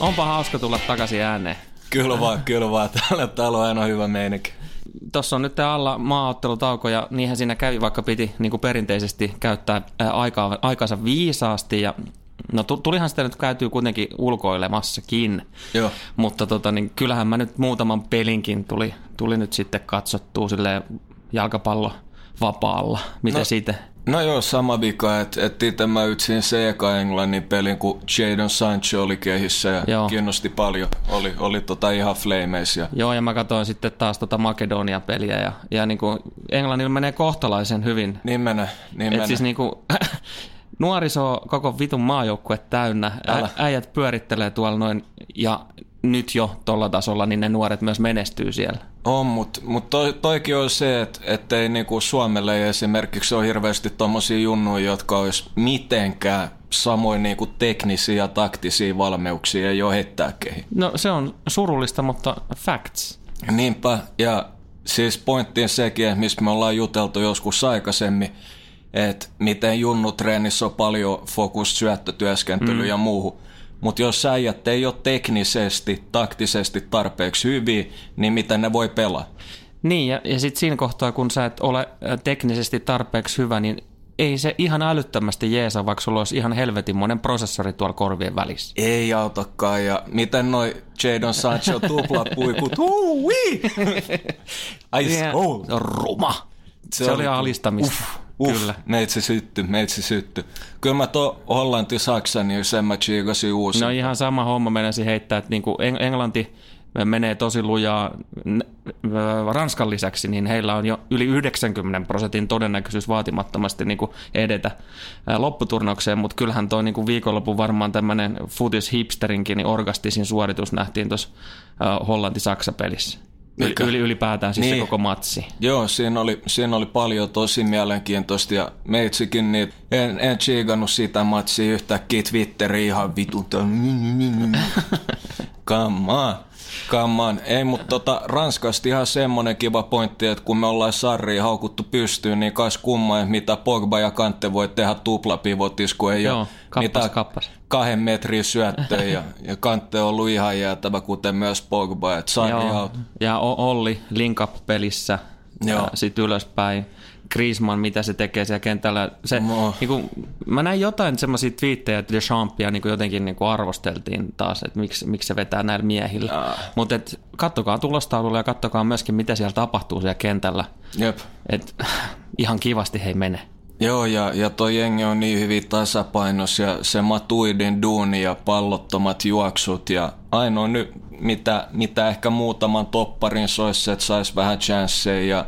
Onpa hauska tulla takaisin ääneen. Kyllä vaan, kyllä vaan. Täällä, täällä on aina hyvä meininki. Tuossa on nyt alla maaottelutauko ja niinhän siinä kävi, vaikka piti niin kuin perinteisesti käyttää ää, aikaa, aikansa viisaasti ja No tu- tulihan sitä nyt käytyy kuitenkin ulkoilemassakin, Joo. mutta tota, niin kyllähän mä nyt muutaman pelinkin tuli, tuli nyt sitten katsottua sille jalkapallo vapaalla. Miten No, siitä? No joo, sama vika, että et itse mä ytsin se eka Englannin pelin, kun Jadon Sancho oli kehissä ja Joo. kiinnosti paljon. Oli, oli tota ihan flameis ja Joo, ja mä katsoin sitten taas tota Makedonia-peliä ja, ja niin kuin Englannilla menee kohtalaisen hyvin. niin menee, niin Et menee. siis niinku, nuoriso koko vitun maajoukkue täynnä. Älä. äijät pyörittelee tuolla noin ja nyt jo tuolla tasolla, niin ne nuoret myös menestyy siellä. On, mutta mut toi, toikin on se, että ettei niinku Suomelle ei esimerkiksi ole hirveästi tommosia junnuja, jotka olisi mitenkään samoin niinku teknisiä ja taktisia valmeuksia ei ole heittää kehi. No se on surullista, mutta facts. Niinpä, ja siis pointti on sekin, mistä me ollaan juteltu joskus aikaisemmin, että miten junnutreenissä on paljon fokus syöttötyöskentelyä mm. ja muuhun. Mutta jos äijät ei ole teknisesti, taktisesti tarpeeksi hyviä, niin miten ne voi pelaa? Niin, ja, ja sitten siinä kohtaa, kun sä et ole teknisesti tarpeeksi hyvä, niin ei se ihan älyttömästi jeesa, vaikka sulla olisi ihan helvetinmoinen prosessori tuolla korvien välissä. Ei autakaan, ja miten noi Jadon Sancho tuplapuikut, hui! Ai, Yeah. oh, ruma. Se, se oli alistamista. Uff, Kyllä. meitsi sytty, meitsi sytty. Kyllä mä to Hollanti, Saksa, niin sen mä chiikasin uusi. No ihan sama homma menisi heittää, että niinku Eng- Englanti menee tosi lujaa ö, Ranskan lisäksi, niin heillä on jo yli 90 prosentin todennäköisyys vaatimattomasti niinku edetä ää, lopputurnaukseen, mutta kyllähän tuo niinku viikonloppu varmaan tämmöinen futis hipsterinkin niin orgastisin suoritus nähtiin tuossa Hollanti-Saksa-pelissä. Yli, Mikä? yli, ylipäätään siis niin. se koko matsi. Joo, siinä oli, siinä oli paljon tosi mielenkiintoista ja meitsikin niin en, en chiikannut sitä matsia yhtäkkiä Twitteriin ihan vitun. Come on. Come on. Ei, mutta tota, Ranskasta ihan semmonen kiva pointti, että kun me ollaan sarriin haukuttu pystyyn, niin kas kumma, että mitä Pogba ja Kante voi tehdä tuplapivotis, kun ei Joo, ole kappas, mitään kappas. kahden metrin syöttöjä. ja, ja Kante on ollut ihan jäätävä, kuten myös Pogba. Että Joo. out. Ja Olli link pelissä Joo. sitten ylöspäin. Griezmann, mitä se tekee siellä kentällä. Se, No. niinku, mä näin jotain semmoisia twiittejä, että Deschampsia niinku jotenkin niinku arvosteltiin taas, että miksi, miksi se vetää näillä miehillä. Mutta kattokaa tulostaululla ja kattokaa myöskin, mitä siellä tapahtuu siellä kentällä. Jep. Et, ihan kivasti hei mene. Joo, ja, ja toi jengi on niin hyvin tasapainos ja se Matuidin duuni ja pallottomat juoksut ja ainoa nyt, mitä, mitä ehkä muutaman topparin soisi, että saisi vähän chanceja ja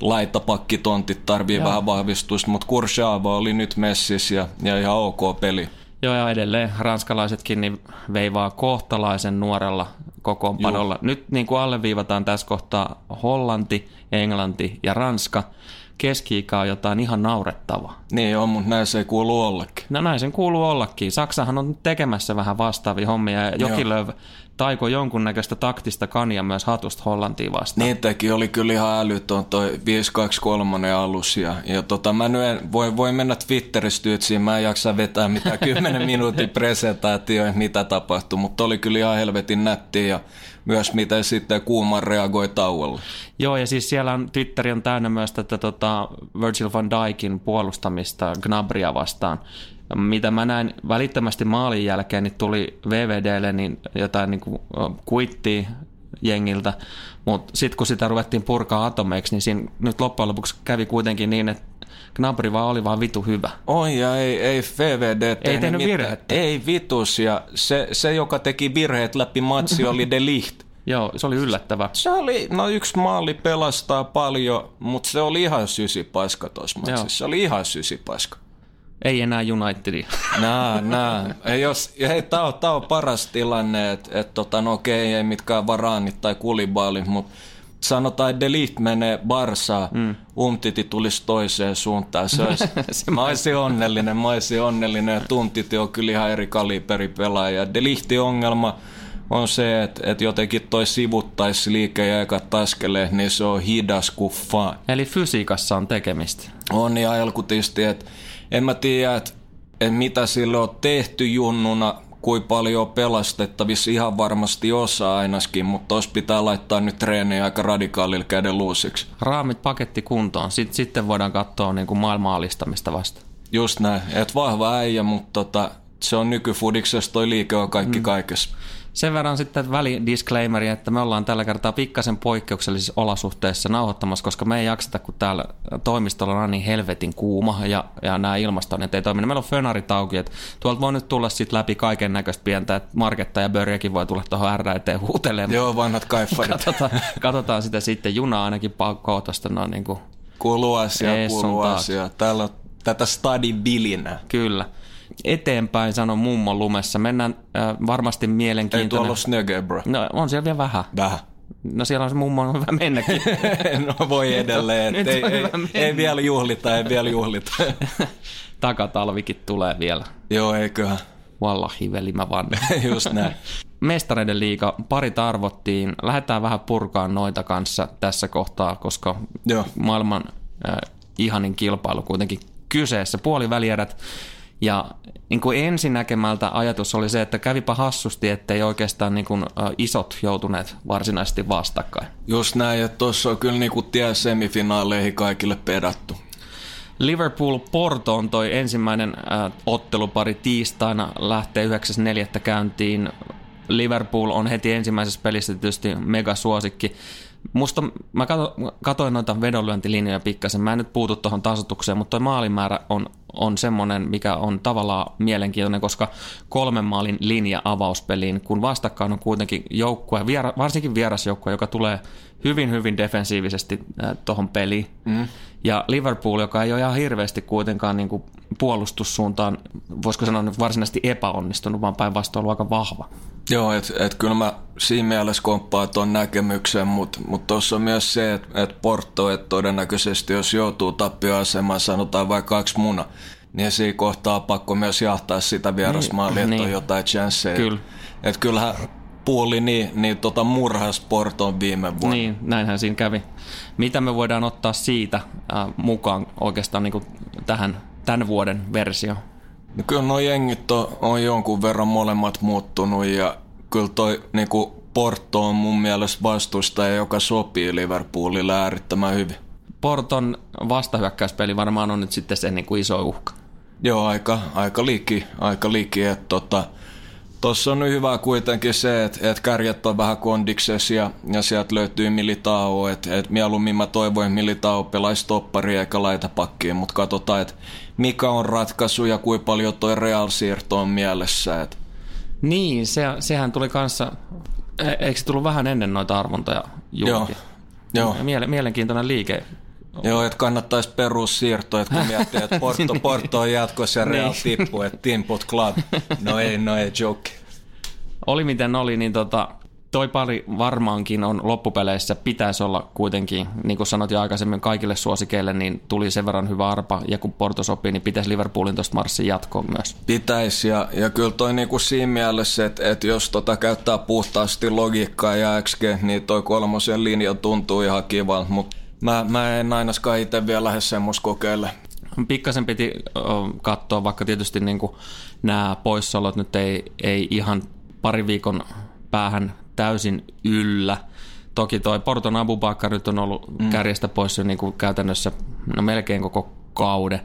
laitapakkitontit tarvii Joo. vähän vahvistusta, mutta Kurshava oli nyt messissä ja, ja ihan ok peli. Joo, ja edelleen ranskalaisetkin niin veivaa kohtalaisen nuorella kokoonpanolla. Nyt niin kuin alleviivataan tässä kohtaa Hollanti, Englanti ja Ranska. Keski-ikä on jotain ihan naurettavaa. Niin on, mutta näin se ei kuulu ollekin. No näin sen kuuluu ollakin. Saksahan on nyt tekemässä vähän vastaavia hommia ja Jokilöv taiko jonkunnäköistä taktista kania myös hatusta Hollantiin vastaan. Niitäkin oli kyllä ihan älytön toi 523 alus ja, ja tota, mä nyt en, voi, voi mennä Twitteristä tyytsiin, mä en jaksa vetää mitään 10 minuutin presentaatio, että mitä tapahtui, mutta oli kyllä ihan helvetin nättiä ja myös miten sitten Kuuman reagoi tauolla. Joo, ja siis siellä on, Twitteri on täynnä myös tätä tota, Virgil van Dijkin puolustamista Gnabria vastaan. Mitä mä näin välittömästi maalin jälkeen, niin tuli VVDlle niin jotain niin kuin, kuittia jengiltä, mutta sitten kun sitä ruvettiin purkaa atomeiksi, niin siinä nyt loppujen lopuksi kävi kuitenkin niin, että Gnabry vaan oli vaan vitu hyvä. Oi ja ei, ei VVD tehnyt, tehnyt mitään. virhettä. Ei vitus ja se, se, joka teki virheet läpi matsi oli De Ligt. Joo, se oli yllättävä. Se oli, no yksi maali pelastaa paljon, mutta se oli ihan sysipaiska tuossa matsissa. Se oli ihan sysipaiska. Ei enää Unitedia. Nää, nää. Ei, jos, hei, tää on, tää on paras tilanne, että et, tota, no okei, ei mitkään varaanit tai kulibaalit, mutta sanotaan, että Delict menee Barsaan, mm. Umtiti tulisi toiseen suuntaan. Se olisi, se mä olisin onnellinen, mä olisin onnellinen, ja Umtiti on kyllä ihan eri kaliberi pelaaja. Delichtin ongelma on se, että, että jotenkin toi sivuttaisi liike ja ekat askeleet, niin se on hidas kuin. Eli fysiikassa on tekemistä. On ja elkutisti, että en mä tiedä, että, että mitä sille on tehty junnuna, kuin paljon on pelastettavissa, ihan varmasti osa ainakin, mutta tos pitää laittaa nyt treeniä aika radikaalilla käden luusiksi. Raamit paketti kuntoon, Sitten, sitten voidaan katsoa niin kuin maailmaa-alistamista vasta. Just näin, että vahva äijä, mutta tota, se on nykyfudiksessa toi liike on kaikki mm. kaikessa. Sen verran sitten välidisclaimeri, että me ollaan tällä kertaa pikkasen poikkeuksellisissa olosuhteissa nauhoittamassa, koska me ei jakseta, kun täällä toimistolla on niin helvetin kuuma ja, ja nämä ilmastoinnit ei toimi. Meillä on fönarit auki, että tuolta voi nyt tulla sitten läpi kaiken näköistä pientä, että Marketta ja Börjekin voi tulla tuohon RT huutelemaan. Joo, vanhat kaifarit. katsotaan, katsotaan sitä sitten. Juna ainakin pakkoa tuosta noin niin kuin Kuuluu asia. Täällä on tätä stadin bilinää. Kyllä eteenpäin, sano mummo lumessa. Mennään äh, varmasti mielenkiintoinen. Ei tuolla ole snöge, bro. No on siellä vielä vähän. Vähän. No siellä on se mummo on hyvä mennäkin. no voi edelleen. Nyt ei, ei, ei, vielä juhlita, ei vielä juhlita. Takatalvikin tulee vielä. Joo, eiköhän. Wallahi veli, mä vaan. Just näin. Mestareiden liiga, pari arvottiin. Lähdetään vähän purkaan noita kanssa tässä kohtaa, koska Joo. maailman äh, ihanin kilpailu kuitenkin kyseessä. Puolivälierät ja niin kuin ensinäkemältä ajatus oli se, että kävipä hassusti, ettei oikeastaan niin kuin, isot joutuneet varsinaisesti vastakkain. Just näin, että tuossa on kyllä niin kuin tie semifinaaleihin kaikille pedattu. Liverpool-Porto on toi ensimmäinen äh, ottelupari tiistaina, lähtee 9.4. käyntiin. Liverpool on heti ensimmäisessä pelissä tietysti megasuosikki. Musta, mä katoin noita vedonlyöntilinjoja pikkasen, mä en nyt puutu tuohon tasotukseen, mutta toi maalimäärä on, on semmoinen, mikä on tavallaan mielenkiintoinen, koska kolmen maalin linja avauspeliin, kun vastakkain on kuitenkin joukkue, viera, varsinkin vierasjoukkue, joka tulee hyvin, hyvin defensiivisesti äh, tuohon peliin. Mm. Ja Liverpool, joka ei ole ihan hirveästi kuitenkaan niin kuin puolustussuuntaan, voisiko sanoa varsinaisesti epäonnistunut, vaan päinvastoin ollut aika vahva. Joo, että et kyllä mä siinä mielessä komppaan tuon näkemyksen, mutta mut tuossa on myös se, että et Porto, että todennäköisesti jos joutuu tappioasemaan, sanotaan vaikka kaksi muna, niin siinä kohtaa pakko myös jahtaa sitä vierasmaalia, niin, että niin. on jotain chanceja. Kyllä. Että kyllähän puoli niin, niin tota murhas Porton viime vuonna. Niin, näinhän siinä kävi. Mitä me voidaan ottaa siitä äh, mukaan oikeastaan niin tähän tämän vuoden versio? No kyllä nuo jengit on, on jonkun verran molemmat muuttunut ja kyllä toi niin kuin Porto on mun mielestä vastustaja, joka sopii Liverpoolille äärettömän hyvin. Porton vastahyökkäyspeli varmaan on nyt sitten se niin kuin iso uhka. Joo, aika, aika liikki, aika liikki että tota, Tuossa on nyt hyvä kuitenkin se, että, että kärjet on vähän kondiksessa ja, ja sieltä löytyy Militao. Että, että mieluummin mä toivoin, että Militao pelaisi toppari eikä laita pakkiin, mutta katsotaan, että mikä on ratkaisu ja kuinka paljon toi Real siirto on mielessä. Että. Niin, se, sehän tuli kanssa, e, eikö se tullut vähän ennen noita arvontoja Joo. Joo. Miele, mielenkiintoinen liike Joo, että kannattaisi perussiirtoa, että kun miettii, että Porto, Porto on jatkossa ja Real niin. tippuu, että Timput Club. No ei, no ei, joke. Oli miten oli, niin tota, toi pari varmaankin on loppupeleissä, pitäisi olla kuitenkin, niin kuin sanoit jo aikaisemmin, kaikille suosikeille, niin tuli sen verran hyvä arpa, ja kun Porto sopii, niin pitäisi Liverpoolin tuosta marssin jatkoa myös. Pitäisi, ja, ja kyllä toi niin kuin siinä mielessä, että, että jos tota käyttää puhtaasti logiikkaa ja XG, niin toi kolmosen linja tuntuu ihan kivalta, mutta Mä, mä en ainakaan itse vielä lähde semmoista kokeille. Pikkasen piti katsoa, vaikka tietysti niin nämä poissaolot nyt ei, ei ihan pari viikon päähän täysin yllä. Toki toi Porton Abubakar nyt on ollut mm. kärjestä pois jo niin kuin käytännössä no melkein koko kauden.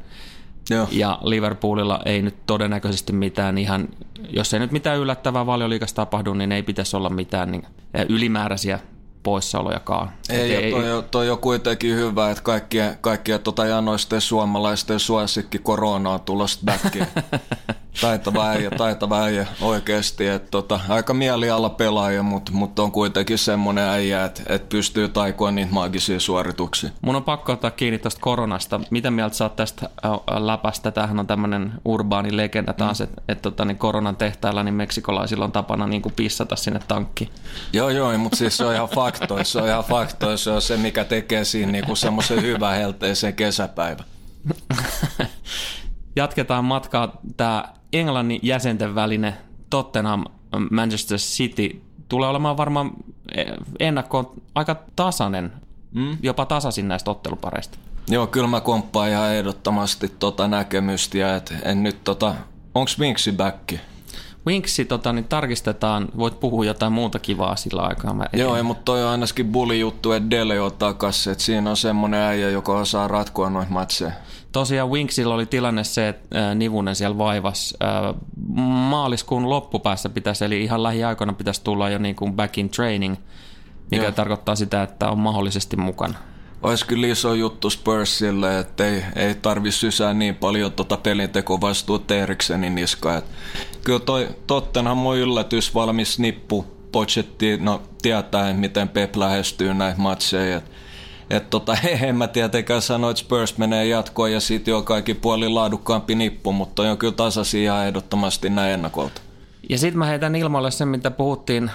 Joo. Ja Liverpoolilla ei nyt todennäköisesti mitään ihan, jos ei nyt mitään yllättävää valioliikassa tapahdu, niin ei pitäisi olla mitään niin ylimääräisiä poissaolojakaan. Ei, ei, toi, ei, toi on kuitenkin hyvä, että kaikkien, kaikkien tota janoisten suomalaisten suosikki korona on tulossa backiin. taitava äijä, taitava äijä oikeasti. Et tota, aika mieliala pelaaja, mutta mut on kuitenkin semmoinen äijä, että et pystyy taikoa niitä maagisia suorituksia. Mun on pakko ottaa kiinni tuosta koronasta. Mitä mieltä sä oot tästä läpästä? Tämähän on tämmöinen urbaani legenda taas, mm. että et, tota, niin koronan tehtailla niin meksikolaisilla on tapana niin kuin pissata sinne tankkiin. Joo, joo, mutta siis se on ihan fakto. Se on ihan fakto. Se on se, mikä tekee siinä niin semmoisen hyvän helteisen kesäpäivän. Jatketaan matkaa. Tämä Englannin jäsenten välinen Tottenham Manchester City tulee olemaan varmaan ennakkoon aika tasainen, mm. jopa tasaisin näistä ottelupareista. Joo, kyllä mä komppaan ihan ehdottomasti tota näkemystä ja et en nyt tota, onks Winksi backi? Winksi tota, niin tarkistetaan, voit puhua jotain muuta kivaa sillä aikaa. Mä Joo, ei, mutta toi on ainakin bully juttu, että Dele on takas, että siinä on semmonen äijä, joka osaa ratkoa noita matseja. Tosiaan Winksilla oli tilanne se, että äh, Nivunen siellä vaivas. Äh, maaliskuun loppupäässä pitäisi, eli ihan lähiaikoina pitäisi tulla jo niin kuin back in training, mikä Joo. tarkoittaa sitä, että on mahdollisesti mukana. Olisi kyllä iso juttu Spursille, että ei, ei tarvi sysää niin paljon tota pelintekovastuuta Eriksenin niskaan. Kyllä toi Tottenham on yllätys valmis nippu no tietää, miten Pep lähestyy näitä matseja. Et, et tota, en mä tietenkään sano, että Spurs menee jatkoon ja siitä jo kaikki puoli laadukkaampi nippu, mutta on kyllä tasaisia ehdottomasti näin ennakolta. Ja sitten mä heitän ilmoille sen, mitä puhuttiin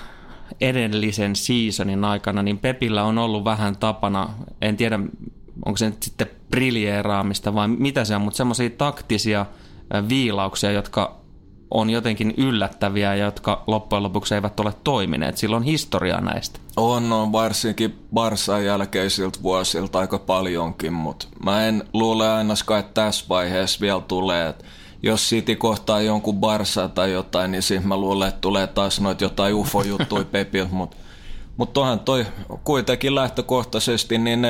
edellisen seasonin aikana, niin Pepillä on ollut vähän tapana, en tiedä onko se nyt sitten briljeeraamista vai mitä se on, mutta semmoisia taktisia viilauksia, jotka on jotenkin yllättäviä, jotka loppujen lopuksi eivät ole toimineet. Sillä on historiaa näistä. On, on varsinkin Barsan jälkeisiltä vuosilta aika paljonkin, mutta mä en luule ainakaan, että tässä vaiheessa vielä tulee, että jos City kohtaa jonkun Barsa tai jotain, niin siinä mä luulen, että tulee taas noita jotain ufo-juttuja Pepiltä, mutta mut onhan toi kuitenkin lähtökohtaisesti niin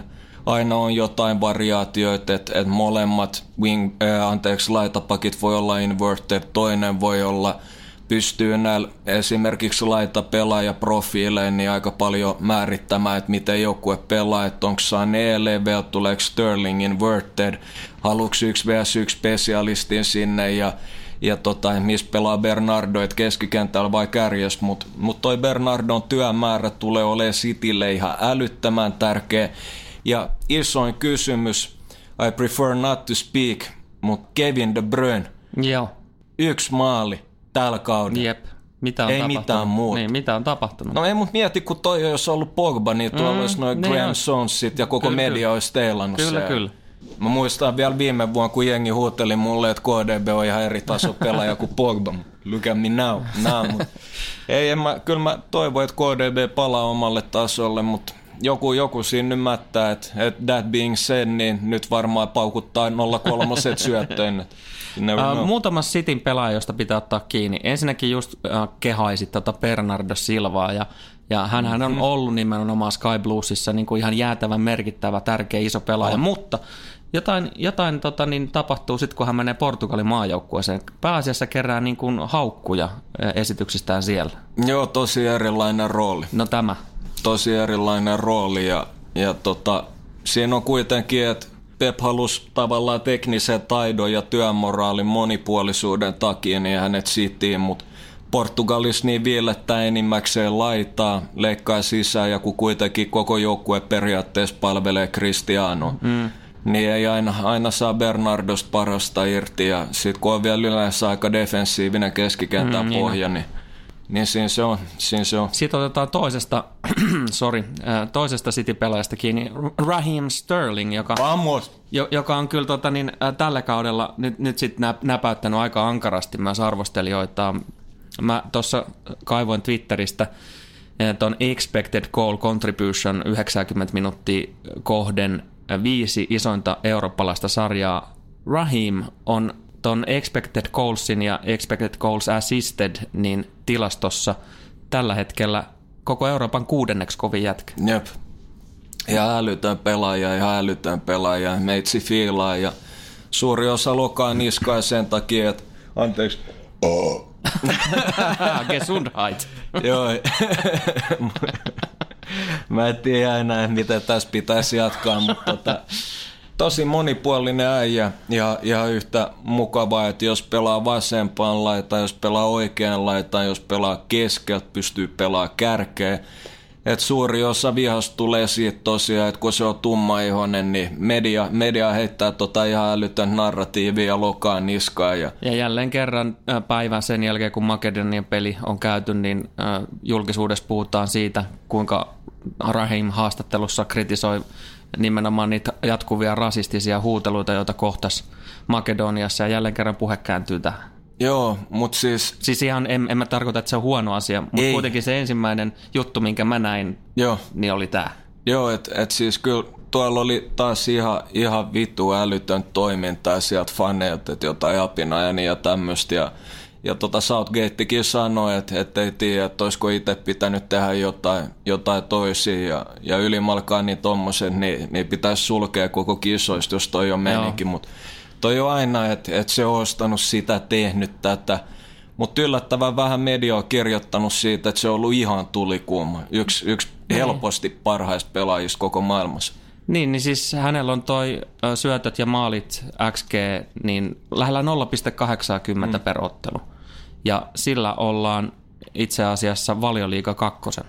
4-3-3 aina on jotain variaatioita, että et molemmat wing, äh, anteeksi, laitapakit voi olla inverted, toinen voi olla pystyy näillä esimerkiksi laita pelaaja profiilein niin aika paljon määrittämään, että miten joukkue pelaa, että onko Sané level, tuleeko Sterling inverted, haluatko yksi vs yksi spesialistin sinne ja ja tota, missä pelaa Bernardo, että keskikentällä vai kärjes, mutta mut toi Bernardon työmäärä tulee olemaan Citylle ihan älyttömän tärkeä. Ja isoin kysymys, I prefer not to speak, mutta Kevin De Bruyne, Joo. yksi maali tällä kaudella. Jep. Mitä on ei tapahtunut? mitään muuta. Niin, mitä on tapahtunut? No ei mut mieti, kun toi olisi ollut Pogba, niin tuolla mm, olisi noin Graham Sonsit ja koko kyllä, media kyllä. olisi teilannut Kyllä, se. kyllä. Mä muistan vielä viime vuonna, kun jengi huuteli mulle, että KDB on ihan eri taso pelaaja kuin Pogba. Look at me now. now mut ei, en mä, kyllä mä toivon, että KDB palaa omalle tasolle, mutta joku, joku siinä nyt mättää, että, että that being said, niin nyt varmaan paukuttaa 03 syöttöön. Uh, muutama Sitin pelaaja, josta pitää ottaa kiinni. Ensinnäkin just uh, kehaisit tota Bernardo Silvaa ja ja hän on mm-hmm. ollut nimenomaan Sky Bluesissa niin kuin ihan jäätävän merkittävä, tärkeä, iso pelaaja, oh. mutta jotain, jotain tota, niin tapahtuu sitten, kun hän menee Portugalin maajoukkueeseen. Pääasiassa kerää niin kuin haukkuja esityksistään siellä. Joo, tosi erilainen rooli. No tämä. Tosi erilainen rooli ja, ja tota, siinä on kuitenkin, että Pep halusi tavallaan teknisen taidon ja työmoraalin monipuolisuuden takia niin hänet sitiin, mutta Portugalissa niin viilettä enimmäkseen laitaa, leikkaa sisään ja kun kuitenkin koko joukkue periaatteessa palvelee Cristiano, mm. niin ei aina, aina saa Bernardosta parasta irti ja sitten kun on vielä yleensä aika defensiivinen keskikentän mm, pohja, niin niin siinä se on. Siinä se on. Sitten otetaan toisesta, sorry, toisesta City-pelaajasta kiinni, Raheem Sterling, joka, Vamos. jo, joka on kyllä tota, niin, tällä kaudella nyt, nyt sit nä, näpäyttänyt aika ankarasti myös arvostelijoita. Mä tuossa kaivoin Twitteristä tuon expected goal contribution 90 minuuttia kohden viisi isointa eurooppalaista sarjaa. Rahim on ton expected goalsin ja expected goals assisted niin tilastossa tällä hetkellä koko Euroopan kuudenneksi kovin jätkä. Jep. Ja älytön pelaaja, ja älytön pelaaja. Meitsi fiilaa ja suuri osa lokaa niskaa sen takia, että anteeksi, oh. Gesundheit. Joo. Mä en tiedä enää, miten tässä pitäisi jatkaa, mutta tota, tosi monipuolinen äijä ja, ja yhtä mukavaa, että jos pelaa vasempaan laitaan, jos pelaa oikean laitaan, jos pelaa keskeltä, pystyy pelaamaan kärkeä. Et suuri osa vihasta tulee siitä tosiaan, että kun se on tummaihoinen, niin media, media heittää tota ihan älytön narratiivia lokaan niskaan. Ja... ja jälleen kerran päivän sen jälkeen, kun Makedonian peli on käyty, niin julkisuudessa puhutaan siitä, kuinka Rahim haastattelussa kritisoi nimenomaan niitä jatkuvia rasistisia huuteluita, joita kohtas Makedoniassa ja jälleen kerran puhe kääntyy tähän. Joo, mutta siis... Siis ihan, en, en mä tarkoita, että se on huono asia, mutta Ei. kuitenkin se ensimmäinen juttu, minkä mä näin, Joo. niin oli tämä. Joo, että et siis kyllä tuolla oli taas ihan, ihan vitu älytön toimintaa sieltä faneilta, että jotain apinaa ja niin ja tämmöistä. Ja, ja tota Southgatekin sanoi, että, että ei tiedä, että olisiko itse pitänyt tehdä jotain, jotain toisia. Ja, ja ylimalkaan niin tommosen, niin, niin pitäisi sulkea koko kisoista, jos toi on menikin. Mutta toi on aina, että, että se on ostanut sitä, tehnyt tätä. Mutta yllättävän vähän media on kirjoittanut siitä, että se on ollut ihan tulikuuma. Yksi, yksi niin. helposti parhaista pelaajista koko maailmassa. Niin, niin siis hänellä on toi syötöt ja maalit XG niin lähellä 0,80 mm. per ottelu. Ja sillä ollaan itse asiassa valioliiga kakkosen.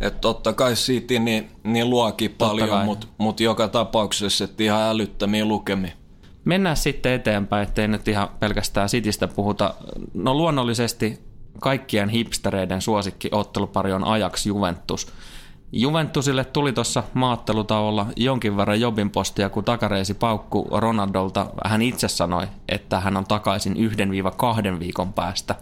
Et totta kai siitä niin, niin luokin paljon, mutta mut joka tapauksessa ihan älyttömiä lukemia. Mennään sitten eteenpäin, ettei nyt ihan pelkästään Sitistä puhuta. No luonnollisesti kaikkien hipstereiden suosikki ottelupari on Ajax Juventus. Juventusille tuli tuossa maattelutauolla jonkin verran jobin postia, kun takareisi paukku Ronaldolta. Hän itse sanoi, että hän on takaisin yhden viiva kahden viikon päästä.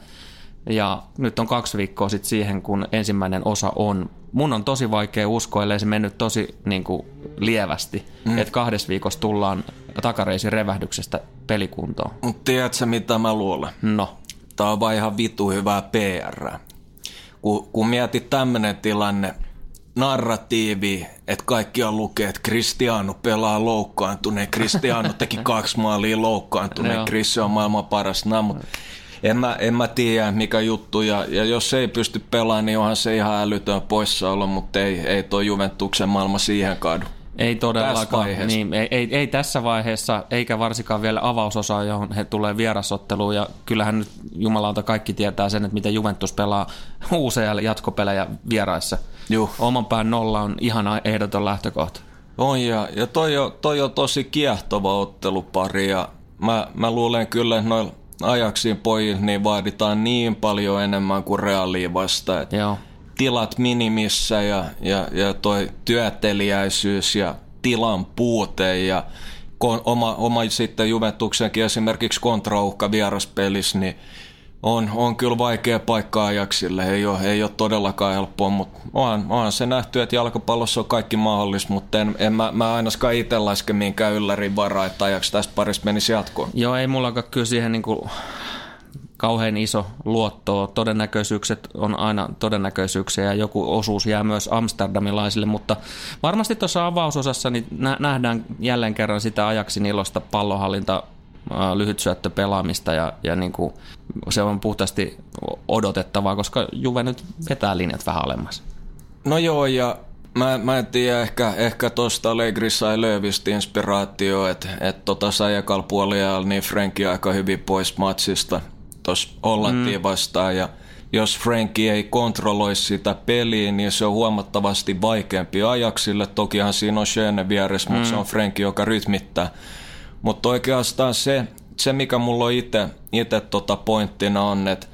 Ja nyt on kaksi viikkoa sitten siihen, kun ensimmäinen osa on. Mun on tosi vaikea uskoa, ellei se mennyt tosi niin kuin, lievästi, mm. että kahdessa viikossa tullaan takareisin revähdyksestä pelikuntoon. Mutta tiedätkö mitä mä luulen? No. Tää on vaan ihan vitu hyvää PR. Kun, kun mietit tämmönen tilanne, narratiivi, että kaikki on lukee, että Cristiano pelaa loukkaantuneen, Cristiano teki kaksi maalia loukkaantuneen, Chris on maailman paras. Mutta en mä, en mä tiedä mikä juttu, ja, ja jos se ei pysty pelaamaan, niin onhan se ihan älytön poissaolo, mutta ei, ei tuo Juventuksen maailma siihen kaadu. Ei todellakaan. Niin, ei, ei, ei, tässä vaiheessa, eikä varsinkaan vielä avausosa, johon he tulee vierasotteluun. Ja kyllähän nyt jumalauta kaikki tietää sen, että miten Juventus pelaa uusia jatkopelejä vieraissa. Juh. Oman pään nolla on ihan ehdoton lähtökohta. On ja, ja toi, on, toi on tosi kiehtova ottelupari ja mä, mä luulen kyllä, että noilla ajaksiin pojille niin vaaditaan niin paljon enemmän kuin reaaliin vasta. Joo tilat minimissä ja, ja, ja toi työteliäisyys ja tilan puute ja oma, oma sitten Juventuksenkin esimerkiksi kontrauhka vieraspelissä, niin on, on kyllä vaikea paikka ajaksille. Ei ole, ei ole todellakaan helppoa, mutta onhan, onhan se nähty, että jalkapallossa on kaikki mahdollista, mutta en, en mä, mä ainakaan itse laske minkään yllärin varaa, että ajaksi tästä parissa menisi jatkoon. Joo, ei mullakaan kyllä siihen niin kuin kauhean iso luotto. Todennäköisyykset on aina todennäköisyyksiä ja joku osuus jää myös amsterdamilaisille, mutta varmasti tuossa avausosassa niin nähdään jälleen kerran sitä ajaksi ilosta pallohallinta lyhyt pelaamista ja, ja niin kuin se on puhtaasti odotettavaa, koska Juve nyt vetää linjat vähän alemmas. No joo, ja mä, mä en tiedä, ehkä, ehkä tuosta Allegri sai Löövistä inspiraatio, että et tota Sajakal puolella niin Frenki aika hyvin pois matsista tuossa Hollantiin mm. vastaan ja jos Frankie ei kontrolloi sitä peliä, niin se on huomattavasti vaikeampi ajaksille. Tokihan siinä on Schöne vieressä, mm. mutta se on Frankie, joka rytmittää. Mutta oikeastaan se, se, mikä mulla on itse tota pointtina on, että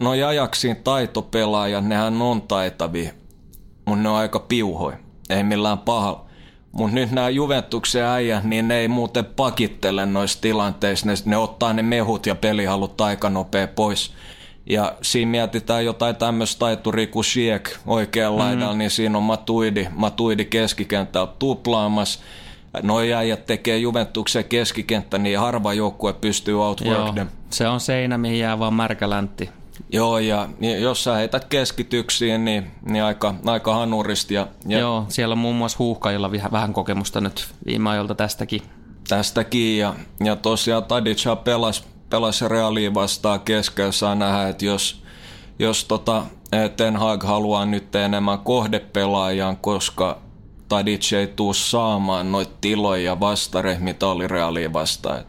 no ajaksiin taitopelaajat, nehän on taitavia, mutta ne on aika piuhoi. Ei millään pahalla. Mutta nyt nämä Juventuksen äijät, niin ne ei muuten pakittele noissa tilanteissa. Ne, ne ottaa ne mehut ja pelihalut aika nopea pois. Ja siinä mietitään jotain tämmöistä taituria kuin Shiek oikealla mm-hmm. laidalla, niin siinä on Matuidi, Matuidi keskikenttää tuplaamassa. Noi äijät tekee Juventuksen keskikenttä, niin harva joukkue pystyy outwork Se on seinä, mihin jää vaan märkä läntti. Joo, ja jos sä heität keskityksiin, niin, niin aika, aika hanurista. Ja, ja Joo, siellä on muun muassa huuhkajilla vähän kokemusta nyt viime ajoilta tästäkin. Tästäkin, ja, ja tosiaan Tadic pelasi pelas Realiin vastaan kesken, saa nähdä, että jos, jos tota, Ten Hag haluaa nyt enemmän kohdepelaajan, koska Tadic ei tuu saamaan noita tiloja vastare, mitä oli Realia vastaan.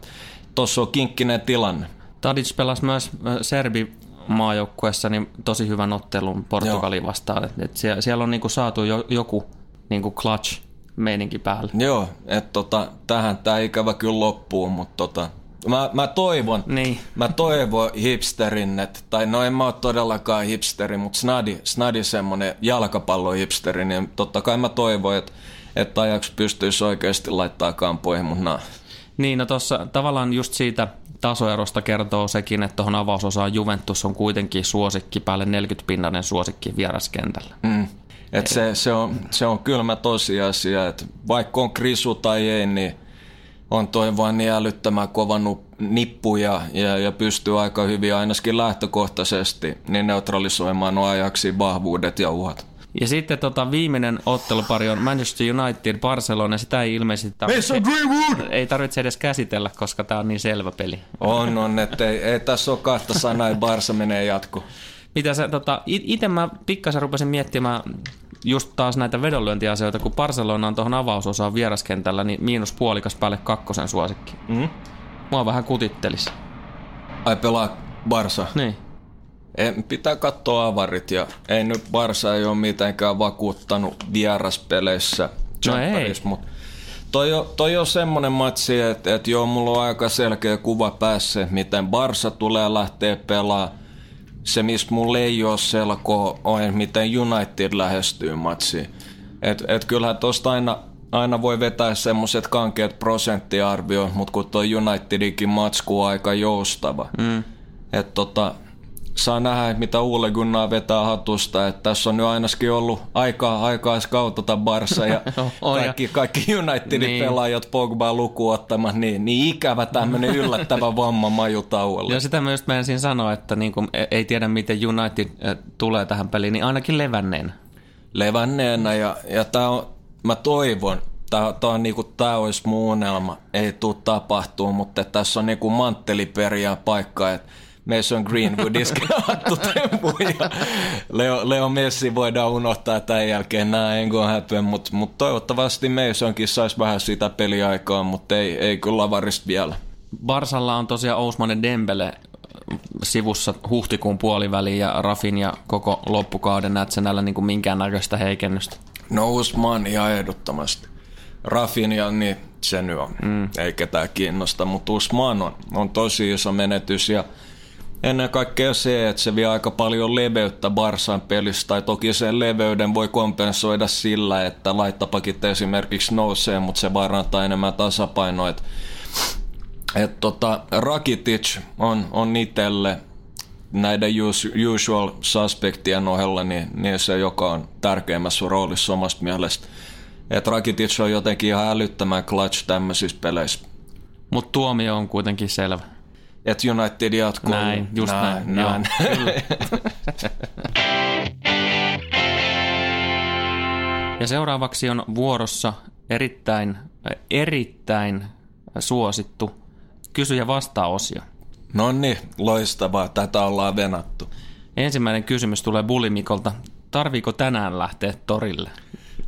Tuossa on kinkkinen tilanne. Tadic pelasi myös Serbi maajoukkuessa niin tosi hyvän ottelun Portugalin vastaan. Et, et siellä, siellä on niinku saatu jo, joku niinku clutch meininki päälle. Joo, että tota, tähän tämä ikävä kyllä loppuu, mutta tota, mä, mä toivon, Niin. mä toivon hipsterin, että, tai no en mä ole todellakaan hipsteri, mutta snadi, snadi semmonen jalkapallohipsteri, niin totta kai mä toivon, että, että ajaksi pystyisi oikeasti laittaa kampoihin mun naa. Niin, no tuossa tavallaan just siitä tasoerosta kertoo sekin, että tuohon avausosaan Juventus on kuitenkin suosikki, päälle 40-pinnainen suosikki vieraskentällä. Mm. Et se, se, on, se on kylmä tosiasia, että vaikka on krisu tai ei, niin on toi vaan niin älyttömän kova nippu ja, ja, ja pystyy aika hyvin ainakin lähtökohtaisesti niin neutralisoimaan nuo ajaksi vahvuudet ja uhat. Ja sitten tota, viimeinen ottelupari on Manchester United Barcelona. Sitä ei ilmeisesti tarvitse, ei tarvitse edes käsitellä, koska tämä on niin selvä peli. On, on, että ei, ei tässä ole kahta sanaa, että Barsa menee jatko. Mitä sä, tota, itse mä pikkasen rupesin miettimään just taas näitä vedonlyöntiasioita, kun Barcelona on tuohon avausosaan vieraskentällä, niin miinus puolikas päälle kakkosen suosikki. Mm? Mua vähän kutittelisi. Ai pelaa Barsa. Niin. En, pitää katsoa avarit ja ei nyt Barsa ei ole mitenkään vakuuttanut vieraspeleissä. No ei. Mut toi, on, toi on semmonen matsi, että et joo, mulla on aika selkeä kuva päässä, miten Barsa tulee lähteä pelaamaan. Se, mistä mulla ei ole selkoa, on miten United lähestyy matsiin. Et, et kyllähän tosta aina, aina voi vetää semmoset kankeet prosenttiarvio, mutta kun toi Unitedikin matsku on aika joustava. Mm. Et tota, saa nähdä, mitä Uule Gunnar vetää hatusta. Että tässä on nyt ainakin ollut aikaa, aikaa skautata Barsa ja On, ja- kaikki, kaikki Unitedin Niin. pelaajat Pogba lukuun ottamaan. Niin, niin ikävä tämmöinen yllättävä vamma majutauolla. Ja sitä mä just menisin sanoa, että niin kun ei tiedä miten United äh, tulee tähän peliin, niin ainakin levänneen. Levänneenä ja, ja tää on, mä toivon, tää, tää on niinku, tää olisi mun unelma. Ei tuu tapahtuu, mutta tässä on niinku mantteliperiä paikka, että Mason Greenwood iskee hattu ja Leo, Leo Messi voidaan unohtaa tämän jälkeen, nää en go happen, mutta mut toivottavasti Masonkin saisi vähän sitä peliaikaa, mutta ei, ei kyllä lavarista vielä. Barsalla on tosiaan Ousmane Dembele sivussa huhtikuun puoliväliin ja Rafin ja koko loppukauden näet sen näillä niin kuin minkäännäköistä heikennystä. No Usman ihan ehdottomasti. Rafinha, niin se nyt on. Mm. Ei ketään kiinnosta, mutta Usman on, on tosi iso menetys ja ennen kaikkea se, että se vie aika paljon leveyttä Barsan pelissä, tai toki sen leveyden voi kompensoida sillä, että laittapakit esimerkiksi nousee, mutta se varantaa enemmän tasapainoa. Et, et tota, Rakitic on, on itselle näiden us- usual suspectien ohella niin, niin se, joka on tärkeimmässä roolissa omasta mielestä. Että Rakitic on jotenkin ihan älyttömän clutch tämmöisissä peleissä. Mutta tuomio on kuitenkin selvä. Että United jatkuu. Näin, just näin, joo, näin. Ja seuraavaksi on vuorossa erittäin, äh, erittäin suosittu kysy- ja vastaa-osio. no niin, loistavaa. Tätä ollaan venattu. Ensimmäinen kysymys tulee Bulimikolta. Tarviiko tänään lähteä torille?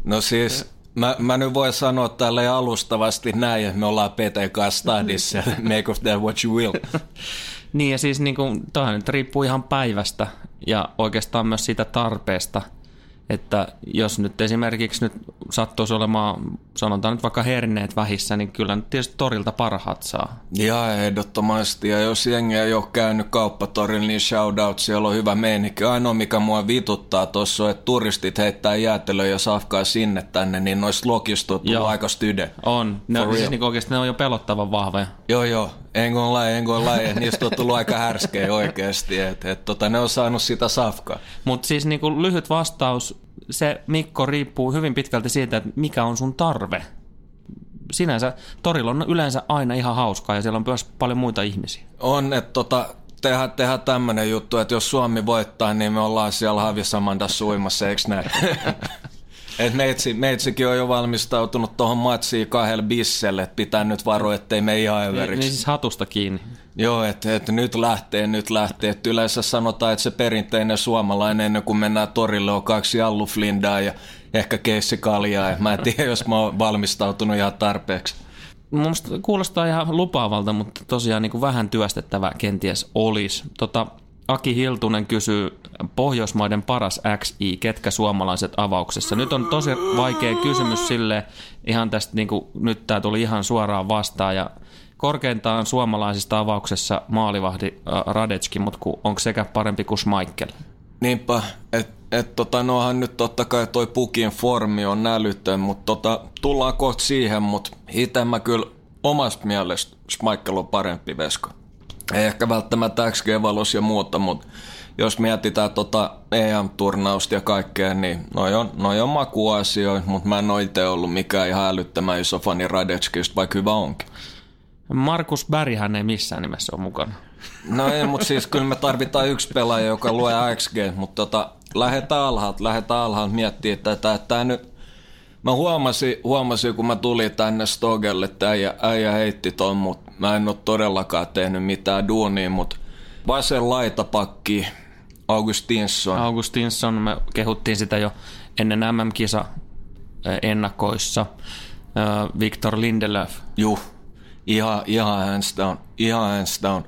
No siis, mä, mä nyt voin sanoa tälle alustavasti näin, että me ollaan PT kanssa stadissa. Make of that what you will. Niin ja siis niin kuin, toihan nyt riippuu ihan päivästä ja oikeastaan myös siitä tarpeesta, että jos nyt esimerkiksi nyt sattuisi olemaan, sanotaan nyt vaikka herneet vähissä, niin kyllä nyt tietysti torilta parhaat saa. Ja ehdottomasti. Ja jos jengi ei ole käynyt kauppatorilla, niin shout out, siellä on hyvä meininki. Ainoa mikä mua vituttaa tuossa on, että turistit heittää jäätelöä ja safkaa sinne tänne, niin noista lokista Joo. aika styde. On. Ne, on- siis niin oikeasti ne on jo pelottavan vahvoja. Joo, joo. En kun lai, en kun. Niistä on tullut aika härskejä oikeasti. Et, et, tota, ne on saanut sitä safkaa. Mutta siis niin kuin lyhyt vastaus, se Mikko riippuu hyvin pitkälti siitä, että mikä on sun tarve. Sinänsä torilla on yleensä aina ihan hauskaa ja siellä on myös paljon muita ihmisiä. On, että tota, tehdään, tehdään tämmönen juttu, että jos Suomi voittaa, niin me ollaan siellä Havisamandassa suimassa, eikö näin? Et meitsi, meitsikin on jo valmistautunut tuohon matsiin kahdella bisselle, että pitää nyt varoa, ettei me ihan Niin, överiksi. niin siis hatusta kiinni. Joo, että et nyt lähtee, nyt lähtee. Et yleensä sanotaan, että se perinteinen suomalainen ennen kuin mennään torille on kaksi jalluflindaa ja ehkä keissikaljaa. Ja mä en tiedä, jos mä oon valmistautunut ihan tarpeeksi. Musta kuulostaa ihan lupaavalta, mutta tosiaan niin kuin vähän työstettävä kenties olisi. Tota, Aki Hiltunen kysyy Pohjoismaiden paras XI, ketkä suomalaiset avauksessa. Nyt on tosi vaikea kysymys sille ihan tästä, niin kuin, nyt tämä tuli ihan suoraan vastaan ja korkeintaan suomalaisista avauksessa maalivahdi äh, Radetski, mutta onko sekä parempi kuin Schmeichel? Niinpä, että et tota, nohan nyt totta kai toi pukin formi on nälytön, mutta tota, tullaan kohta siihen, mutta itse mä kyllä omasta mielestä Schmeichel on parempi vesko. Ei ehkä välttämättä XG-valos ja muuta, mutta jos mietitään tota EM-turnausta ja kaikkea, niin noi on, noi on makuasioita, mutta mä en ole itse ollut mikään ihan älyttömän iso fani Radetskista, vaikka hyvä onkin. Markus Bärihän ei missään nimessä ole mukana. No ei, mutta siis kyllä me tarvitaan yksi pelaaja, joka luo XG, mutta tota, lähdetään alhaalta, lähdetään alhaalta miettiä tätä, että tämä nyt Mä huomasin, huomasin, kun mä tulin tänne Stogelle, että äijä, äijä heitti ton, mutta mä en ole todellakaan tehnyt mitään duunia, mutta vasen laitapakki Augustinsson. Augustinsson, me kehuttiin sitä jo ennen MM-kisa ennakoissa. Victor Lindelöf. Juh, ihan, ihan hands down, ihan hands down.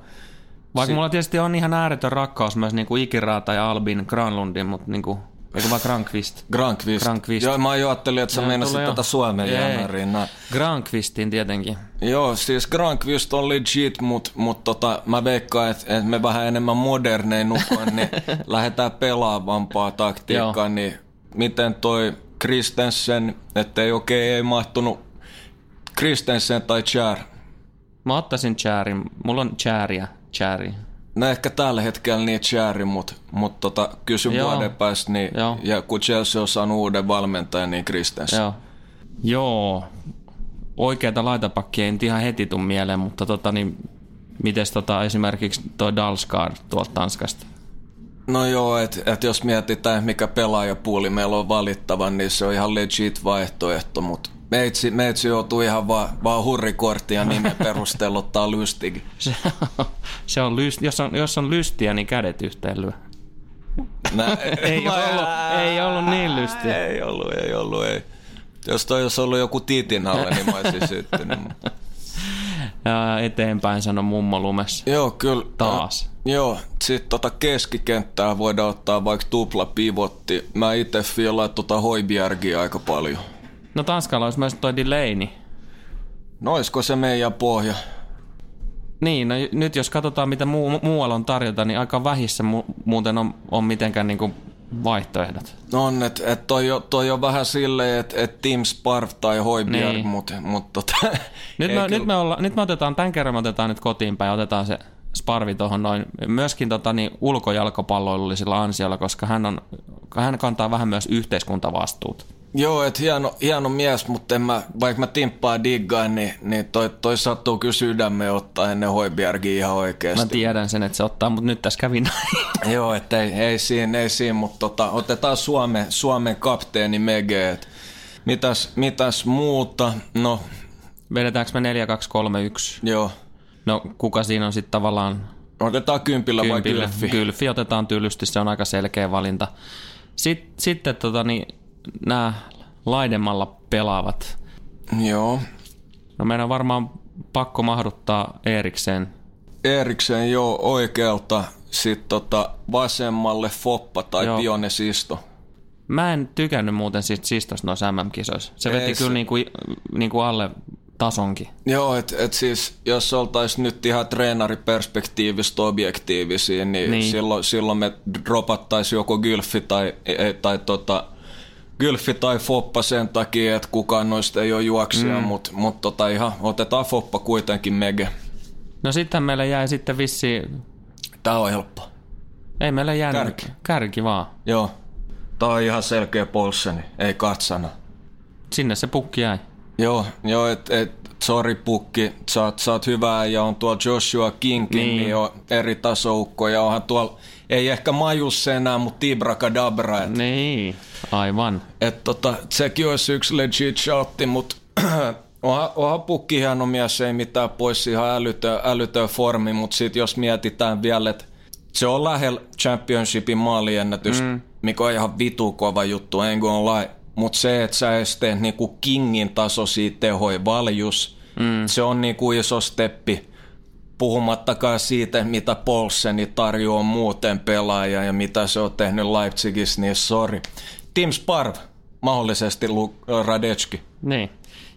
Vaikka si- mulla tietysti on ihan ääretön rakkaus myös niin kuin Ikiraata ja Albin Granlundin, mutta niin kuin Eikö vaan Granqvist? Granqvist. Granqvist. Joo, mä ajattelin, että sä meinasit tätä Suomen jämäriin. Granqvistin tietenkin. Joo, siis Granqvist on legit, mutta mut tota, mä veikkaan, että et me vähän enemmän modernein nukaan, niin lähdetään pelaavampaa taktiikkaa, niin miten toi Kristensen, ettei okei okay, ei mahtunut Kristensen tai Chär? Mä ottaisin Chärin. Mulla on Chäriä. Chäri. No ehkä tällä hetkellä niin Cherry, mutta mut tota, kysy Joo. vuoden päästä, niin, Joo. ja kun Chelsea on saanut uuden valmentajan, niin Christensen. Joo. Joo. Oikeata laitapakkia ei ihan heti tuu mieleen, mutta tota, niin, mites tota, esimerkiksi tuo Dalsgaard tuolta Tanskasta? No joo, että et jos mietitään, mikä pelaajapuuli meillä on valittava, niin se on ihan legit vaihtoehto, mutta Meitsi, meitsi joutuu ihan vaan, vaan hurrikorttia nimen perusteella ottaa lystikin. Se on, se on lyst, jos, on, jos on lystiä, niin kädet yhteen lyö. Nä, ei, mä, ollut, ei ollut niin lystiä. Ei ollut, ei ollut, ei. Jos toi olisi ollut joku tiitin alle, niin mä olisin syttynyt. Ja eteenpäin sano mummo lumessa. Joo, kyllä. Taas. Ja, joo, sitten tota keskikenttää voidaan ottaa vaikka tupla pivotti. Mä itse fiilaan tota Hoibjergia aika paljon. No Tanskalla olisi myös toi Delaney. No olisiko se meidän pohja? Niin, no nyt jos katsotaan mitä muu, muualla on tarjota, niin aika vähissä mu- muuten on, on mitenkään niinku vaihtoehdot. No on, että et toi, toi on vähän silleen, että et Tim Sparf tai Hoibjerg, niin. mutta mut tota... nyt, me, nyt, me olla, nyt me otetaan, tämän kerran me otetaan nyt kotiin päin, otetaan se Sparvi tuohon noin, myöskin tota, niin ulkojalkapalloilullisilla ansiolla, koska hän, on, hän kantaa vähän myös yhteiskuntavastuut. Joo, että hieno, hieno mies, mutta en mä, vaikka mä timppaa diggaan, niin, niin toi, toi sattuu kyllä sydämme ottaa ennen Hoibjergia ihan oikeasti. Mä tiedän sen, että se ottaa, mutta nyt tässä kävi näin. Joo, että ei, ei siinä, ei siinä mutta tota, otetaan Suomen, Suomen kapteeni Mege. Et mitäs, mitäs muuta? No. Vedetäänkö me 4, 2, 3, 1? Joo. No kuka siinä on sitten tavallaan? Otetaan kympillä, kympillä vai kylfi? Kylfi otetaan tylysti, se on aika selkeä valinta. Sitten, sitten tota, niin, nämä laidemmalla pelaavat. Joo. No meidän on varmaan pakko mahduttaa Erikseen. Erikseen joo oikealta, sitten tota vasemmalle Foppa tai joo. Pione Sisto. Mä en tykännyt muuten siitä Sistosta noissa MM-kisoissa. Se veti Ei, kyllä se... niinku, niinku alle tasonkin. Joo, että et siis jos oltaisiin nyt ihan treenariperspektiivistä objektiivisia, niin, niin. Silloin, silloin me dropattaisiin joko Gylfi tai, tai, tai tota, Gylfi tai Foppa sen takia, että kukaan noista ei ole juoksija, mm. mutta mut tota ihan otetaan Foppa kuitenkin mege. No sitten meillä jäi sitten vissi... Tää on helppo. Ei meillä jäänyt. Kärki. Kärki vaan. Joo. Tää on ihan selkeä polsseni, ei katsana. Sinne se pukki jäi. Joo, joo et, et, sorry pukki, sä oot, sä oot hyvää ja on tuolla Joshua Kingkin, niin, niin on eri tasoukko ja onhan tuolla, ei ehkä Majusse enää, mutta Kadabra. Et, niin, aivan. Et tota, sekin olisi yksi legit shotti, mutta onhan, onhan pukki hieno mies, ei mitään pois ihan älytön, älytön formi, mutta sitten jos mietitään vielä, että se on lähellä championshipin maaliennätys, mm. mikä on ihan vitu kova juttu, en kun lie mutta se, että sä edes teet niinku Kingin tasoisia tehoja valjus, mm. se on niinku iso steppi. Puhumattakaan siitä, mitä Polseni tarjoaa muuten pelaaja ja mitä se on tehnyt Leipzigissä, niin sorry. Tim Sparv, mahdollisesti Lu- Radetski. Niin.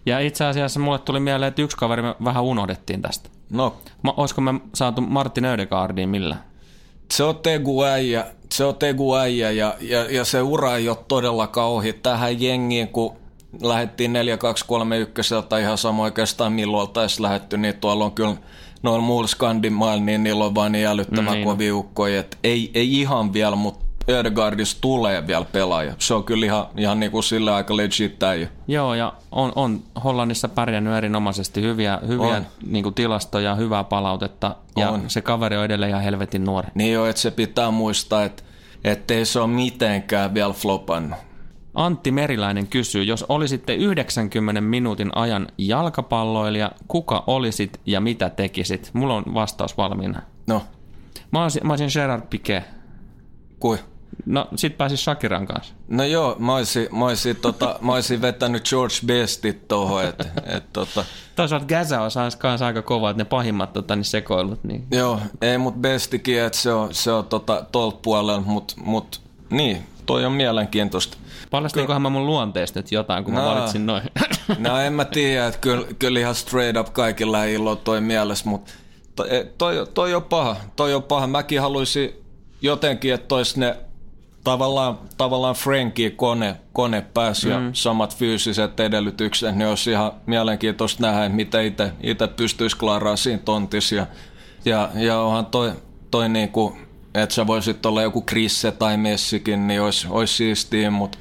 Ja itse asiassa mulle tuli mieleen, että yksi kaveri me vähän unohdettiin tästä. No, Ma, olisiko me saatu Martin Ödegaardiin millä? se on tegu äijä, se on tegu äijä ja, ja, ja, se ura ei ole todellakaan ohi. Tähän jengiin, kun lähdettiin 4231 tai ihan sama oikeastaan milloin oltaisiin lähetty, niin tuolla on kyllä noilla muilla Skandimailla, niin niillä on vaan niin älyttömän Niin. kovia ukkoja, että ei, ei ihan vielä, mutta Ödegaardista tulee vielä pelaaja. Se on kyllä ihan, ihan niin kuin sillä aika legit äijä. Joo, ja on, on Hollannissa pärjännyt erinomaisesti hyviä, hyviä On. niin kuin tilastoja, hyvää palautetta, ja On. se kaveri on edelleen ihan helvetin nuori. Niin jo, että se pitää muistaa, että ettei se ole mitenkään vielä flopannut. Antti Meriläinen kysyy, jos olisitte 90 minuutin ajan jalkapalloilija, kuka olisit ja mitä tekisit? Mulla on vastaus valmiina. No, Mä olisin, mä olisin Gerard Piqué. kui? No, sit pääsis Shakiran kanssa. No joo, mä olisin, mä olisin, tota, mä olisin vetänyt George Bestit tohon, että et, tota, Toisaalta Gaza on kanssa aika kova, että ne pahimmat tota, niin sekoilut. Niin. joo, ei mut Bestikin, että se on, se on tota, tolta puolella, mut, mut niin, toi on mielenkiintoista. Paljastinkohan mä mun luonteesta nyt jotain, kun mä No. valitsin noin. No en mä tiedä, että kyllä, kyllä ihan straight up kaikilla ei ole toi mielessä, mutta toi, toi, toi on paha, toi on paha. Mäkin haluaisin jotenkin, että tois ne tavallaan, tavallaan Frankie kone, kone pääsi mm. ja samat fyysiset edellytykset, niin olisi ihan mielenkiintoista nähdä, mitä itse pystyisi klaaraa siinä tontissa. Ja, ja, ja onhan toi, toi niinku, että sä voisit olla joku Krisse tai Messikin, niin olisi, olisi siistiä, mutta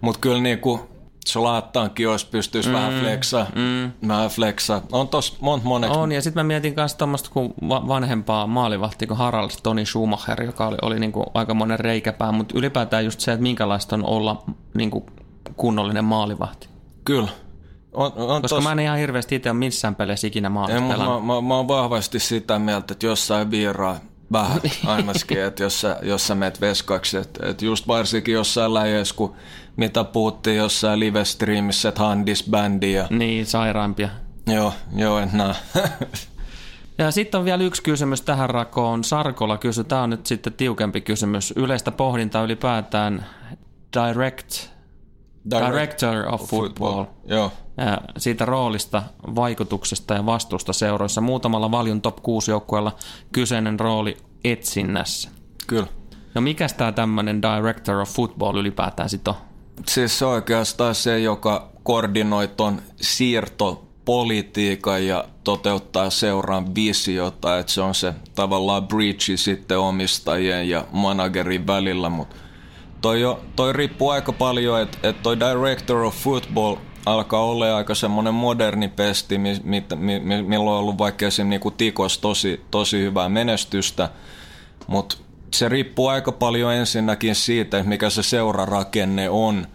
mut kyllä niinku, Zlatankin olisi pystyisi mm, vähän flexaa. Mm. Vähän flexaa. On tos monta moneksi. on, ja sitten mä mietin myös tuommoista kuin va- vanhempaa maalivahtia kuin Harald Toni Schumacher, joka oli, oli niinku aika monen reikäpää, mutta ylipäätään just se, että minkälaista on olla niinku kunnollinen maalivahti. Kyllä. On, on Koska tos, mä en ihan hirveästi itse ole missään peleissä ikinä maalissa pelannut. mä, mä, mä, oon vahvasti sitä mieltä, että jossain viiraa vähän ainakin, että jos sä, jos sä meet veskaksi, että, että just varsinkin jossain läjeissä, kun mitä puhuttiin jossain live-streamissä, että handis bändi ja Niin, sairaampia. joo, joo, että nää. Ja sitten on vielä yksi kysymys tähän rakoon. Sarkola kysyi, tämä on nyt sitten tiukempi kysymys. Yleistä pohdintaa ylipäätään direct, director of football. Joo. Ja siitä roolista, vaikutuksesta ja vastuusta seuroissa. Muutamalla valjun top 6 joukkueella kyseinen rooli etsinnässä. Kyllä. No mikäs tämä tämmöinen director of football ylipäätään sitten on? Siis se on oikeastaan se, joka koordinoi ton siirtopolitiikan ja toteuttaa seuraan visiota, että se on se tavallaan breachi sitten omistajien ja managerin välillä, mutta toi, jo, toi riippuu aika paljon, että et toi director of football alkaa olla aika semmoinen moderni pesti, mi, mi, mi, mi, milloin on ollut vaikka esim. Niinku tikos tosi, tosi hyvää menestystä, mutta se riippuu aika paljon ensinnäkin siitä, mikä se seurarakenne on,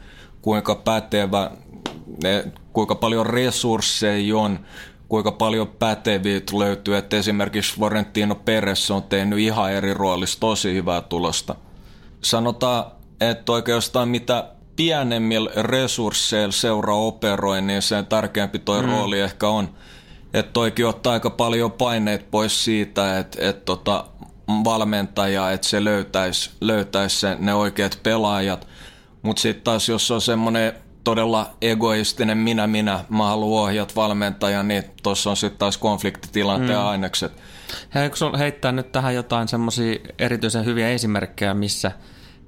kuinka pätevä, kuinka paljon resursseja on, kuinka paljon päteviä löytyy. Että esimerkiksi Florentino Perez on tehnyt ihan eri roolissa tosi hyvää tulosta. Sanotaan, että oikeastaan mitä pienemmillä resursseilla seura operoi, niin sen tärkeämpi toi mm. rooli ehkä on. Että toikin ottaa aika paljon paineet pois siitä, että, että tota, valmentaja, että se löytäisi, sen, ne oikeat pelaajat. Mutta sitten taas, jos on semmoinen todella egoistinen minä, minä, mä haluan ohjat valmentaja, niin tuossa on sitten taas konfliktitilanteen mm. ainekset. Eikö sulla heittää nyt tähän jotain semmoisia erityisen hyviä esimerkkejä, missä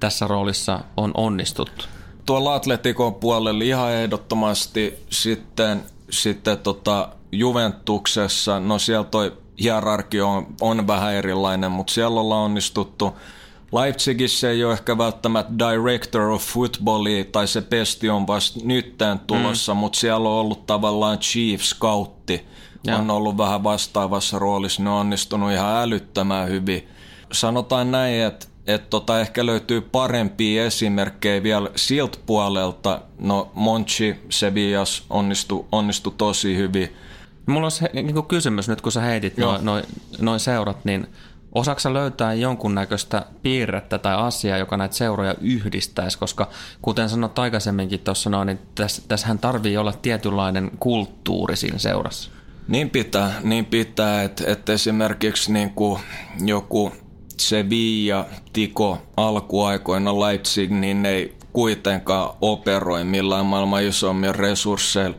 tässä roolissa on onnistuttu? Tuolla Atletikon puolella ihan ehdottomasti sitten, sitten tota Juventuksessa, no siellä toi hierarkia on, on vähän erilainen, mutta siellä ollaan onnistuttu. Leipzigissä ei ole ehkä välttämättä director of footballia, tai se pesti on vasta nytten tulossa, mm. mutta siellä on ollut tavallaan chief scoutti. Joo. On ollut vähän vastaavassa roolissa, ne on onnistunut ihan älyttömän hyvin. Sanotaan näin, että että tota ehkä löytyy parempia esimerkkejä vielä siltä puolelta. No Monchi Sevillas onnistui, onnistui tosi hyvin. Mulla olisi he- niinku kysymys nyt, kun sä heitit noin noi, noi seurat, niin Osaksa löytää jonkunnäköistä piirrettä tai asiaa, joka näitä seuroja yhdistäisi, koska kuten sanoit aikaisemminkin tuossa noin, niin tässä, tässähän tarvii olla tietynlainen kulttuuri siinä seurassa. Niin pitää, niin pitää että, että esimerkiksi niin kuin joku Sevilla, Tiko alkuaikoina Leipzig, niin ne ei kuitenkaan operoi millään maailman isommilla resursseilla.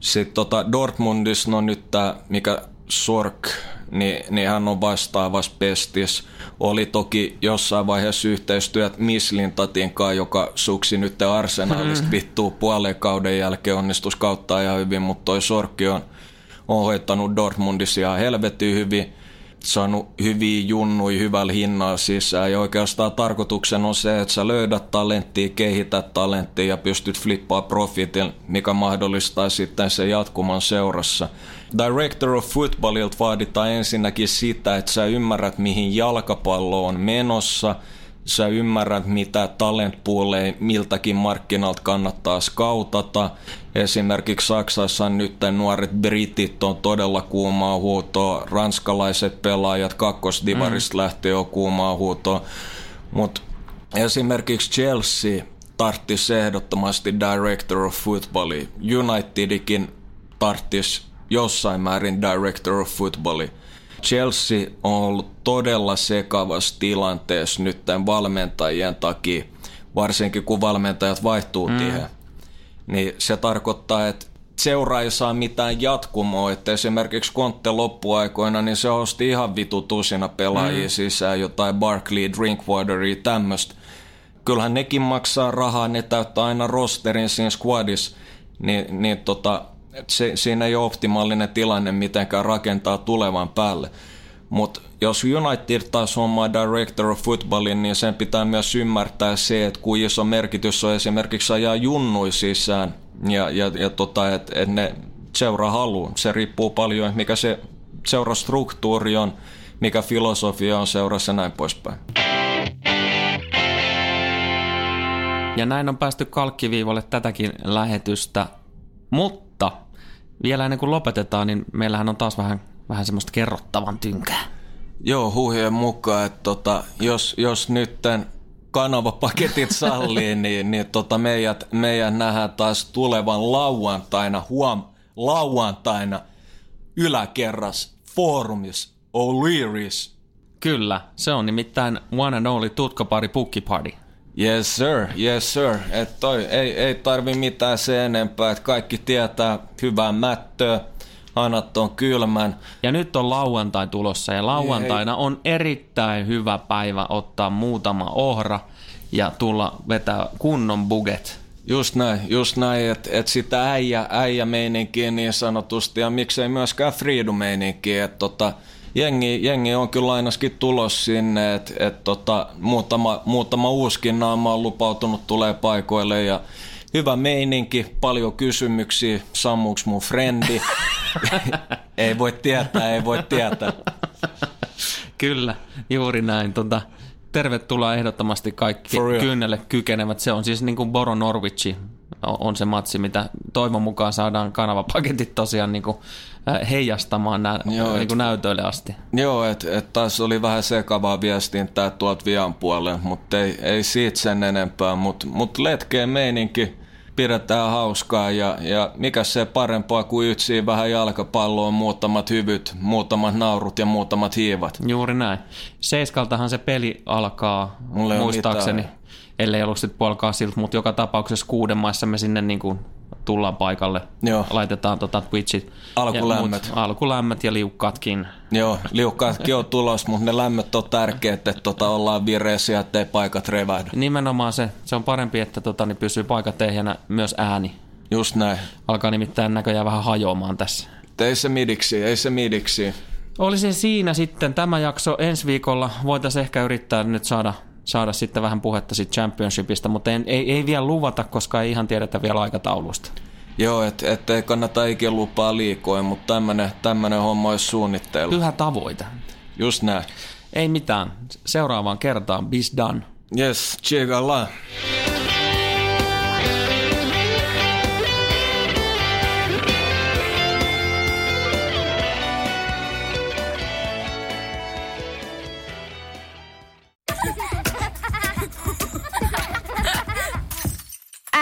Sitten tota Dortmundissa, no nyt tämä, mikä Sork, niin, niin hän on vastaavassa pestis. Oli toki jossain vaiheessa yhteistyöt Mislintatin kanssa, joka suksi nyt Arsenalista mm. vittuu puolen kauden jälkeen onnistus kautta ihan hyvin, mutta toi Sorkki on, on hoitanut Dortmundissa ihan helvetin hyvin saanut hyviä junnui hyvällä hinnalla sisään ja oikeastaan tarkoituksen on se, että sä löydät talenttia, kehität talenttia ja pystyt flippaa profitin, mikä mahdollistaa sitten sen jatkuman seurassa. Director of Footballilta vaaditaan ensinnäkin sitä, että sä ymmärrät mihin jalkapallo on menossa – sä ymmärrät, mitä talentpooleja miltäkin markkinalta kannattaa skautata. Esimerkiksi Saksassa nyt nuoret britit on todella kuumaa huutoa, ranskalaiset pelaajat kakkosdivarista mm. lähtee jo kuumaa huutoa, mutta esimerkiksi Chelsea tarttisi ehdottomasti Director of Footballia. Unitedikin tarttisi jossain määrin Director of Footballia. Chelsea on ollut todella sekavassa tilanteessa nyt tämän valmentajien takia, varsinkin kun valmentajat vaihtuu mm. tiehen. Niin se tarkoittaa, että seura ei saa mitään jatkumoa, että esimerkiksi Kontte loppuaikoina, niin se osti ihan vitu tusina pelaajia mm. sisään, jotain Barkley, Drinkwateria, tämmöistä. Kyllähän nekin maksaa rahaa, ne täyttää aina rosterin siinä squadissa, niin, niin tota, se, siinä ei ole optimaalinen tilanne mitenkään rakentaa tulevan päälle. Mutta jos United taas hommaa Director of Footballin, niin sen pitää myös ymmärtää se, että kuin iso merkitys on esimerkiksi ajaa junnui sisään ja, ja, ja tota, että et ne seuraa haluun. Se riippuu paljon, mikä se seurastruktuuri on, mikä filosofia on seurassa näin poispäin. Ja näin on päästy kalkkiviivalle tätäkin lähetystä, mutta vielä ennen kuin lopetetaan, niin meillähän on taas vähän, vähän semmoista kerrottavan tynkää. Joo, huhien mukaan, että tota, jos, jos nytten kanavapaketit sallii, niin, niin tota meidät, meidän nähdään taas tulevan lauantaina, huom, lauantaina yläkerras Forumis O'Leary's. Kyllä, se on nimittäin one and only tutkapari Pukki Party. Yes sir, yes sir. Et toi, ei, ei tarvi mitään se enempää, että kaikki tietää hyvää mättöä, hanat on kylmän. Ja nyt on lauantai tulossa ja lauantaina ei. on erittäin hyvä päivä ottaa muutama ohra ja tulla vetää kunnon buget. Just näin, just näin, että et sitä äijä, äijä meininkiä niin sanotusti ja miksei myöskään freedom meininkiä, että tota, jengi, jengi on kyllä ainakin tulos sinne, että et tota, muutama, muutama uuskin naama on lupautunut tulee paikoille ja hyvä meininki, paljon kysymyksiä, sammuks mun frendi. ei voi tietää, ei voi tietää. Kyllä, juuri näin. Tota, tervetuloa ehdottomasti kaikki kynnelle kykenevät. Se on siis niin kuin Boro Norwichi on se matsi, mitä toivon mukaan saadaan kanavapaketit tosiaan niin kuin heijastamaan nä- joo, niin kuin näytöille asti. Joo, että et taas oli vähän sekavaa viestintää tuolta Vian puolelle, mutta ei, ei siitä sen enempää, mutta mut letkeä meininki pidetään hauskaa ja, ja mikä se parempaa kuin ytsiin vähän jalkapalloa, muutamat hyvyt, muutamat naurut ja muutamat hiivat. Juuri näin. Seiskaltahan se peli alkaa, Mulle muistaakseni, ellei ollut sitten puolkaa siltä, mutta joka tapauksessa kuuden maissa me sinne niin kuin tullaan paikalle. Joo. Laitetaan tota Twitchit. Alkulämmöt. Ja muut, alkulämmöt ja liukkaatkin. Joo, liukkaatkin on tulos, mutta ne lämmöt on tärkeät, että tota ollaan vireisiä, ettei paikat revähdä. Nimenomaan se. Se on parempi, että tota, niin pysyy paikat ehjänä myös ääni. Just näin. Alkaa nimittäin näköjään vähän hajoamaan tässä. Ei se midiksi, ei se midiksi. Oli se siinä sitten tämä jakso ensi viikolla. Voitaisiin ehkä yrittää nyt saada saada sitten vähän puhetta siitä championshipista, mutta en, ei, ei vielä luvata, koska ei ihan tiedetä vielä aikataulusta. Joo, että et ei kannata ikinä lupaa liikoin, mutta tämmönen, tämmönen homma olisi suunnitteilla. Pyhä tavoite. Just näin. Ei mitään. Seuraavaan kertaan. Bis done. Yes,